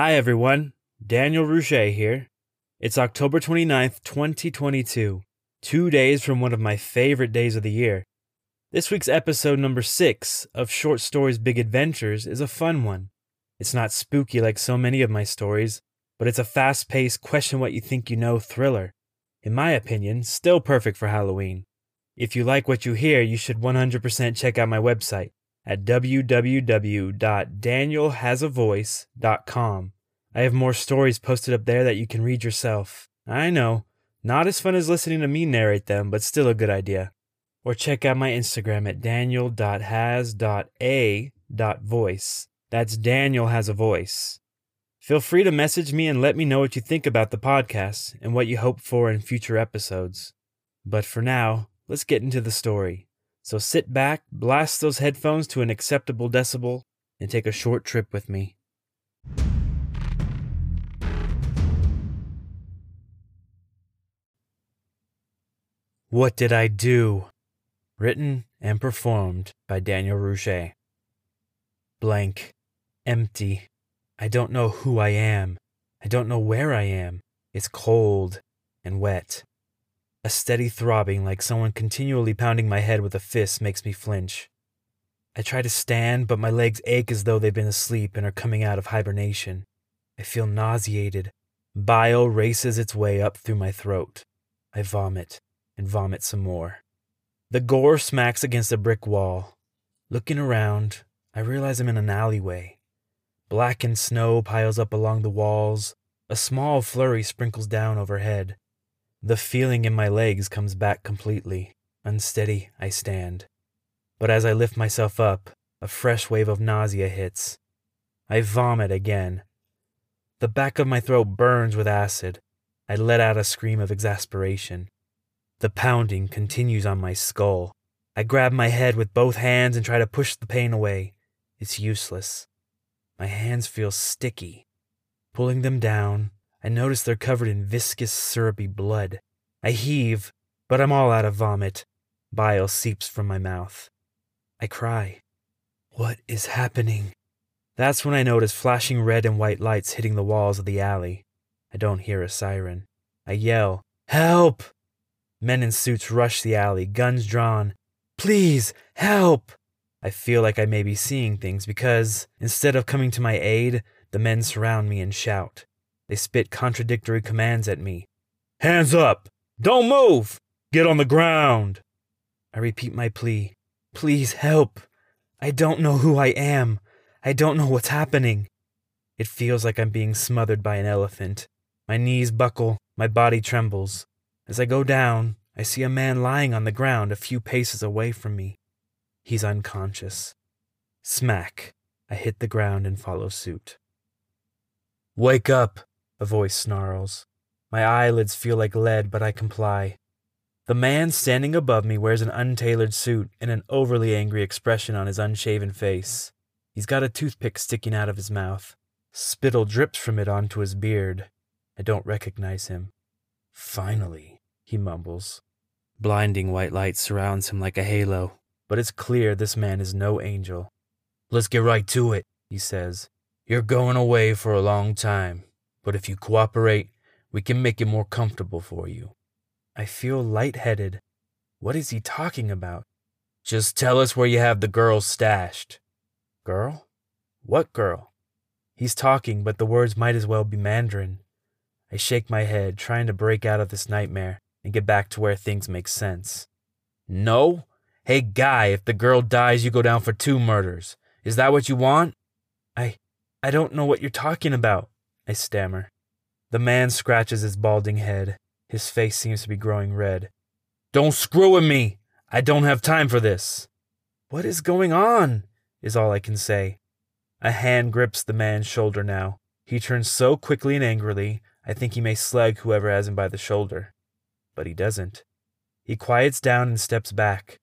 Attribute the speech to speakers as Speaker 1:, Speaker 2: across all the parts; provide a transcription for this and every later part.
Speaker 1: Hi, everyone. Daniel Rouche here. It's October 29th, 2022, two days from one of my favorite days of the year. This week's episode number six of Short Stories Big Adventures is a fun one. It's not spooky like so many of my stories, but it's a fast paced, question what you think you know thriller. In my opinion, still perfect for Halloween. If you like what you hear, you should 100% check out my website at www.danielhasavoice.com. I have more stories posted up there that you can read yourself. I know, not as fun as listening to me narrate them, but still a good idea. Or check out my Instagram at daniel.has.a.voice. That's Daniel has a voice. Feel free to message me and let me know what you think about the podcast and what you hope for in future episodes. But for now, let's get into the story. So sit back, blast those headphones to an acceptable decibel, and take a short trip with me. What Did I Do? Written and performed by Daniel Rouche. Blank. Empty. I don't know who I am. I don't know where I am. It's cold and wet. A steady throbbing, like someone continually pounding my head with a fist, makes me flinch. I try to stand, but my legs ache as though they've been asleep and are coming out of hibernation. I feel nauseated. Bile races its way up through my throat. I vomit and vomit some more. The gore smacks against a brick wall. Looking around, I realize I'm in an alleyway. Blackened snow piles up along the walls. A small flurry sprinkles down overhead. The feeling in my legs comes back completely. Unsteady, I stand. But as I lift myself up, a fresh wave of nausea hits. I vomit again. The back of my throat burns with acid. I let out a scream of exasperation. The pounding continues on my skull. I grab my head with both hands and try to push the pain away. It's useless. My hands feel sticky. Pulling them down, I notice they're covered in viscous, syrupy blood. I heave, but I'm all out of vomit. Bile seeps from my mouth. I cry. What is happening? That's when I notice flashing red and white lights hitting the walls of the alley. I don't hear a siren. I yell, Help! Men in suits rush the alley, guns drawn. Please, help! I feel like I may be seeing things because, instead of coming to my aid, the men surround me and shout. They spit contradictory commands at me. Hands up! Don't move! Get on the ground! I repeat my plea. Please help! I don't know who I am. I don't know what's happening. It feels like I'm being smothered by an elephant. My knees buckle, my body trembles. As I go down, I see a man lying on the ground a few paces away from me. He's unconscious. Smack. I hit the ground and follow suit. Wake up, a voice snarls. My eyelids feel like lead, but I comply. The man standing above me wears an untailored suit and an overly angry expression on his unshaven face. He's got a toothpick sticking out of his mouth. Spittle drips from it onto his beard. I don't recognize him. Finally he mumbles. Blinding white light surrounds him like a halo, but it's clear this man is no angel. Let's get right to it, he says. You're going away for a long time, but if you cooperate, we can make it more comfortable for you. I feel light-headed. What is he talking about? Just tell us where you have the girl stashed. Girl? What girl? He's talking, but the words might as well be Mandarin. I shake my head, trying to break out of this nightmare and get back to where things make sense. No? Hey, guy, if the girl dies, you go down for two murders. Is that what you want? I. I don't know what you're talking about, I stammer. The man scratches his balding head. His face seems to be growing red. Don't screw with me! I don't have time for this! What is going on? is all I can say. A hand grips the man's shoulder now. He turns so quickly and angrily, I think he may slug whoever has him by the shoulder but he doesn't. He quiets down and steps back.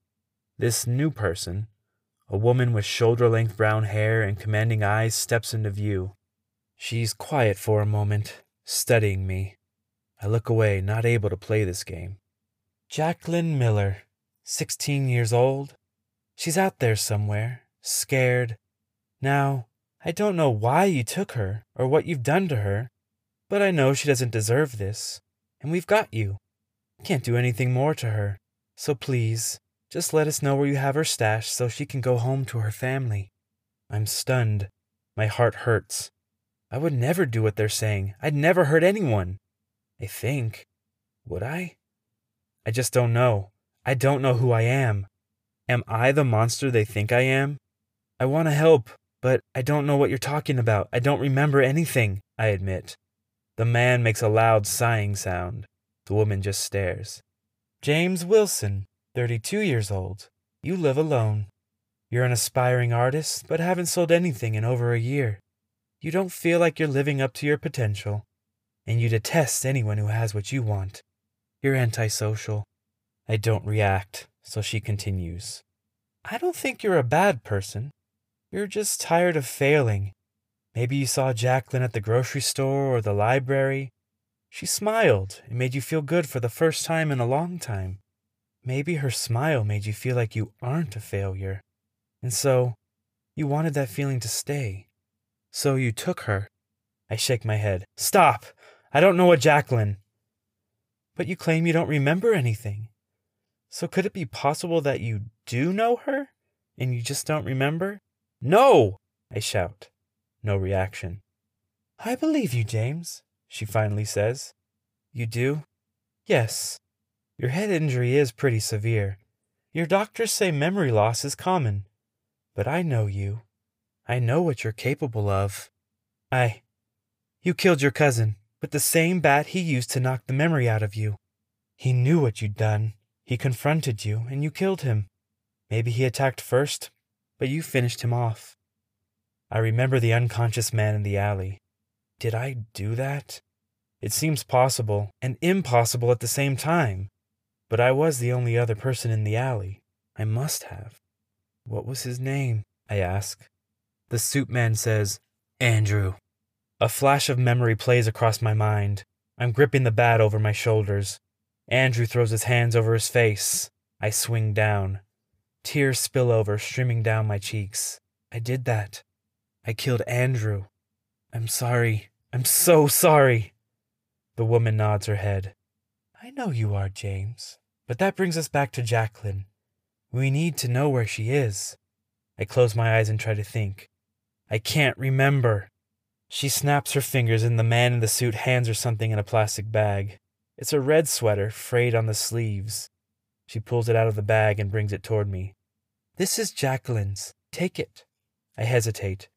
Speaker 1: This new person, a woman with shoulder length brown hair and commanding eyes, steps into view. She's quiet for a moment, studying me. I look away, not able to play this game. Jacqueline Miller, 16 years old. She's out there somewhere, scared. Now, I don't know why you took her or what you've done to her, but I know she doesn't deserve this, and we've got you. Can't do anything more to her, so please, just let us know where you have her stashed so she can go home to her family. I'm stunned. My heart hurts. I would never do what they're saying. I'd never hurt anyone. I think. Would I? I just don't know. I don't know who I am. Am I the monster they think I am? I want to help, but I don't know what you're talking about. I don't remember anything, I admit. The man makes a loud sighing sound. The woman just stares. James Wilson, 32 years old. You live alone. You're an aspiring artist, but haven't sold anything in over a year. You don't feel like you're living up to your potential, and you detest anyone who has what you want. You're antisocial. I don't react, so she continues. I don't think you're a bad person. You're just tired of failing. Maybe you saw Jacqueline at the grocery store or the library. She smiled. and made you feel good for the first time in a long time. Maybe her smile made you feel like you aren't a failure. And so, you wanted that feeling to stay. So you took her. I shake my head. Stop! I don't know a Jacqueline. But you claim you don't remember anything. So could it be possible that you do know her and you just don't remember? No! I shout. No reaction. I believe you, James, she finally says. You do? Yes. Your head injury is pretty severe. Your doctors say memory loss is common. But I know you. I know what you're capable of. I. You killed your cousin with the same bat he used to knock the memory out of you. He knew what you'd done. He confronted you, and you killed him. Maybe he attacked first, but you finished him off. I remember the unconscious man in the alley. Did I do that? It seems possible and impossible at the same time. But I was the only other person in the alley. I must have. What was his name? I ask. The suit man says, Andrew. A flash of memory plays across my mind. I'm gripping the bat over my shoulders. Andrew throws his hands over his face. I swing down. Tears spill over, streaming down my cheeks. I did that. I killed Andrew. I'm sorry. I'm so sorry. The woman nods her head. I know you are, James. But that brings us back to Jacqueline. We need to know where she is. I close my eyes and try to think. I can't remember. She snaps her fingers, and the man in the suit hands her something in a plastic bag. It's a red sweater, frayed on the sleeves. She pulls it out of the bag and brings it toward me. This is Jacqueline's. Take it. I hesitate.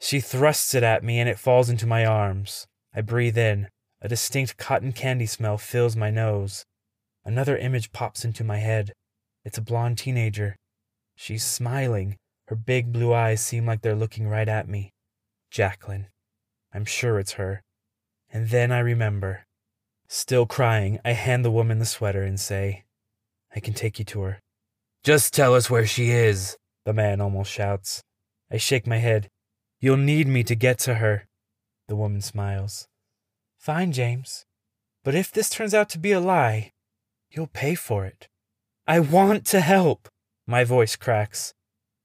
Speaker 1: She thrusts it at me, and it falls into my arms. I breathe in. A distinct cotton candy smell fills my nose. Another image pops into my head. It's a blonde teenager. She's smiling. Her big blue eyes seem like they're looking right at me. Jacqueline. I'm sure it's her. And then I remember. Still crying, I hand the woman the sweater and say, I can take you to her. Just tell us where she is, the man almost shouts. I shake my head. You'll need me to get to her. The woman smiles. Fine, James. But if this turns out to be a lie, you'll pay for it. I want to help. My voice cracks.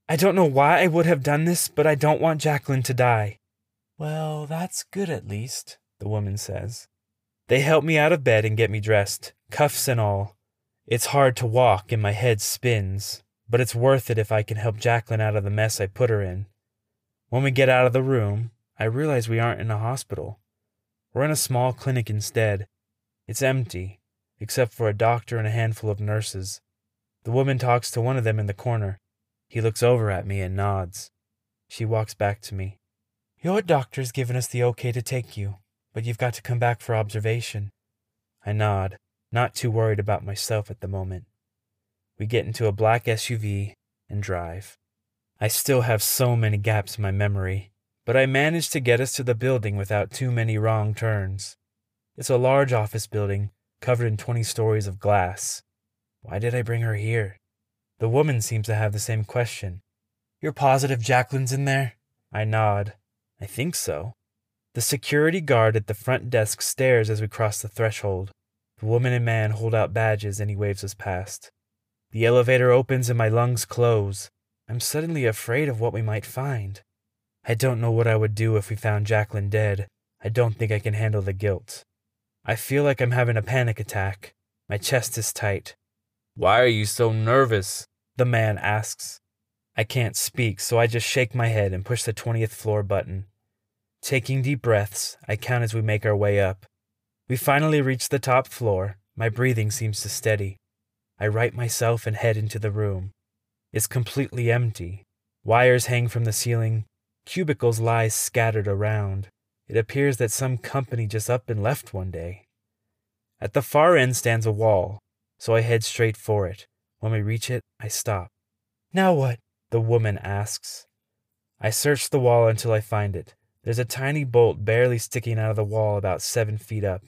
Speaker 1: I don't know why I would have done this, but I don't want Jacqueline to die. Well, that's good at least, the woman says. They help me out of bed and get me dressed, cuffs and all. It's hard to walk and my head spins, but it's worth it if I can help Jacqueline out of the mess I put her in. When we get out of the room, I realize we aren't in a hospital. We're in a small clinic instead. It's empty, except for a doctor and a handful of nurses. The woman talks to one of them in the corner. He looks over at me and nods. She walks back to me. Your doctor's given us the okay to take you, but you've got to come back for observation. I nod, not too worried about myself at the moment. We get into a black SUV and drive. I still have so many gaps in my memory, but I manage to get us to the building without too many wrong turns. It's a large office building covered in 20 stories of glass. Why did I bring her here? The woman seems to have the same question. You're positive Jacqueline's in there? I nod. I think so. The security guard at the front desk stares as we cross the threshold. The woman and man hold out badges and he waves us past. The elevator opens and my lungs close. I'm suddenly afraid of what we might find. I don't know what I would do if we found Jacqueline dead. I don't think I can handle the guilt. I feel like I'm having a panic attack. My chest is tight.
Speaker 2: Why are you so nervous?
Speaker 1: The man asks. I can't speak, so I just shake my head and push the 20th floor button. Taking deep breaths, I count as we make our way up. We finally reach the top floor. My breathing seems to steady. I right myself and head into the room. It's completely empty. Wires hang from the ceiling. Cubicles lie scattered around. It appears that some company just up and left one day. At the far end stands a wall, so I head straight for it. When we reach it, I stop. Now what? The woman asks. I search the wall until I find it. There's a tiny bolt barely sticking out of the wall about seven feet up.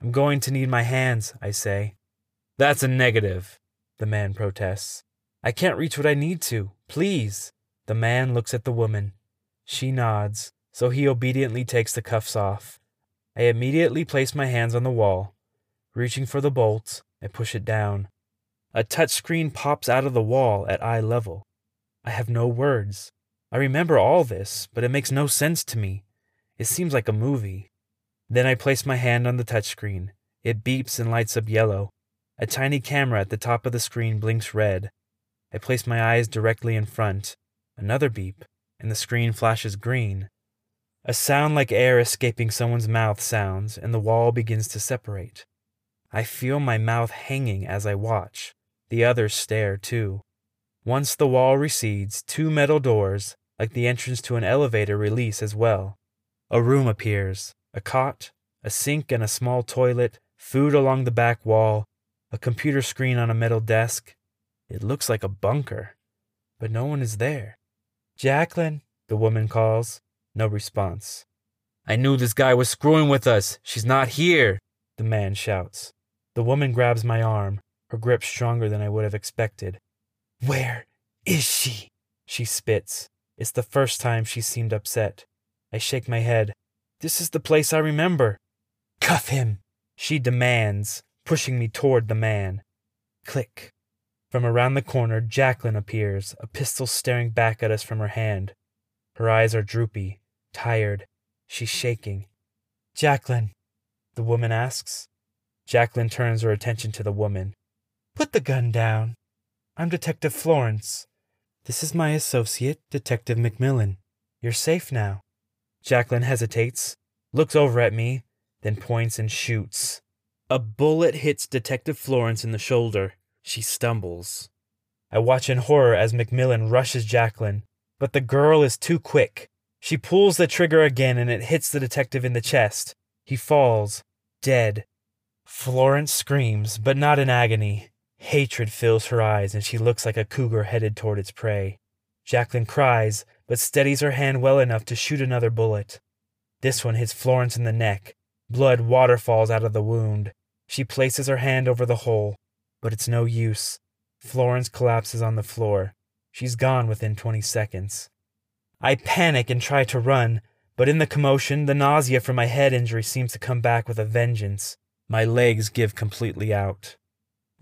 Speaker 1: I'm going to need my hands, I say.
Speaker 2: That's a negative,
Speaker 1: the man protests. I can't reach what I need to. Please. The man looks at the woman. She nods, so he obediently takes the cuffs off. I immediately place my hands on the wall. Reaching for the bolt, I push it down. A touchscreen pops out of the wall at eye level. I have no words. I remember all this, but it makes no sense to me. It seems like a movie. Then I place my hand on the touchscreen. It beeps and lights up yellow. A tiny camera at the top of the screen blinks red. I place my eyes directly in front. Another beep, and the screen flashes green. A sound like air escaping someone's mouth sounds, and the wall begins to separate. I feel my mouth hanging as I watch. The others stare too. Once the wall recedes, two metal doors, like the entrance to an elevator, release as well. A room appears a cot, a sink and a small toilet, food along the back wall, a computer screen on a metal desk. It looks like a bunker, but no one is there. Jacqueline, the woman calls. No response.
Speaker 2: I knew this guy was screwing with us. She's not here,
Speaker 1: the man shouts. The woman grabs my arm, her grip stronger than I would have expected. Where is she? She spits. It's the first time she seemed upset. I shake my head. This is the place I remember. Cuff him, she demands, pushing me toward the man. Click. From around the corner, Jacqueline appears, a pistol staring back at us from her hand. Her eyes are droopy, tired. She's shaking. Jacqueline, the woman asks. Jacqueline turns her attention to the woman. Put the gun down. I'm Detective Florence. This is my associate, Detective McMillan. You're safe now. Jacqueline hesitates, looks over at me, then points and shoots. A bullet hits Detective Florence in the shoulder. She stumbles. I watch in horror as McMillan rushes Jacqueline, but the girl is too quick. She pulls the trigger again and it hits the detective in the chest. He falls, dead. Florence screams, but not in agony. Hatred fills her eyes, and she looks like a cougar headed toward its prey. Jacqueline cries, but steadies her hand well enough to shoot another bullet. This one hits Florence in the neck. Blood waterfalls out of the wound. She places her hand over the hole, but it's no use. Florence collapses on the floor. She's gone within 20 seconds. I panic and try to run, but in the commotion, the nausea from my head injury seems to come back with a vengeance. My legs give completely out.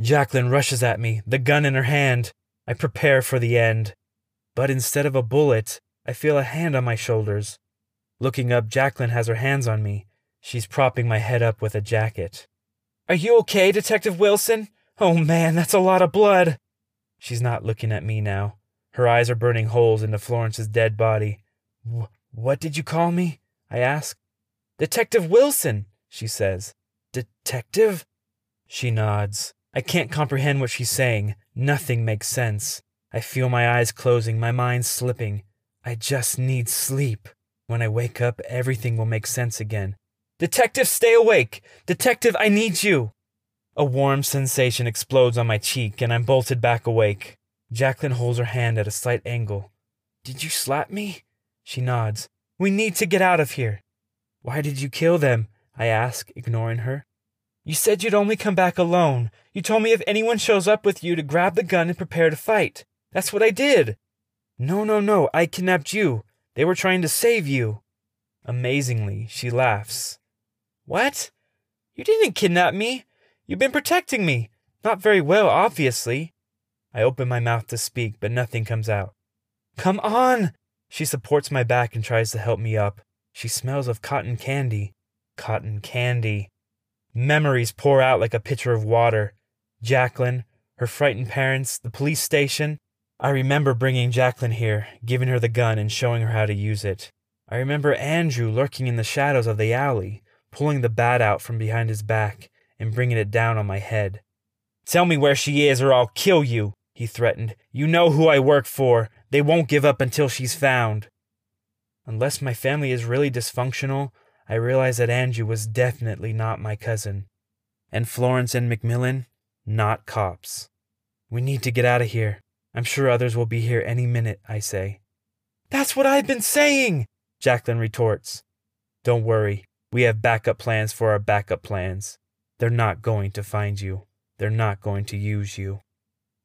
Speaker 1: Jacqueline rushes at me, the gun in her hand. I prepare for the end. But instead of a bullet, I feel a hand on my shoulders. Looking up, Jacqueline has her hands on me. She's propping my head up with a jacket. Are you okay, Detective Wilson? Oh man, that's a lot of blood. She's not looking at me now. Her eyes are burning holes into Florence's dead body. What did you call me? I ask. Detective Wilson, she says. Detective? She nods. I can't comprehend what she's saying. Nothing makes sense. I feel my eyes closing, my mind slipping. I just need sleep. When I wake up, everything will make sense again. Detective, stay awake! Detective, I need you! A warm sensation explodes on my cheek, and I'm bolted back awake. Jacqueline holds her hand at a slight angle. Did you slap me? She nods. We need to get out of here. Why did you kill them? I ask, ignoring her. You said you'd only come back alone. You told me if anyone shows up with you to grab the gun and prepare to fight. That's what I did. No, no, no, I kidnapped you. They were trying to save you. Amazingly, she laughs. What? You didn't kidnap me. You've been protecting me. Not very well, obviously. I open my mouth to speak, but nothing comes out. Come on! She supports my back and tries to help me up. She smells of cotton candy. Cotton candy. Memories pour out like a pitcher of water. Jacqueline, her frightened parents, the police station. I remember bringing Jacqueline here, giving her the gun, and showing her how to use it. I remember Andrew lurking in the shadows of the alley, pulling the bat out from behind his back and bringing it down on my head. Tell me where she is or I'll kill you, he threatened. You know who I work for. They won't give up until she's found. Unless my family is really dysfunctional, I realize that Andrew was definitely not my cousin. And Florence and McMillan, not cops. We need to get out of here. I'm sure others will be here any minute, I say. That's what I've been saying, Jacqueline retorts. Don't worry, we have backup plans for our backup plans. They're not going to find you. They're not going to use you.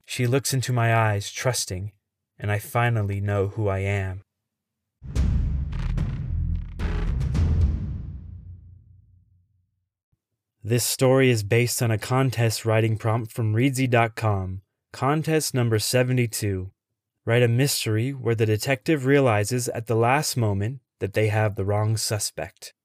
Speaker 1: She looks into my eyes, trusting, and I finally know who I am. This story is based on a contest writing prompt from Reedsy.com. Contest number 72. Write a mystery where the detective realizes at the last moment that they have the wrong suspect.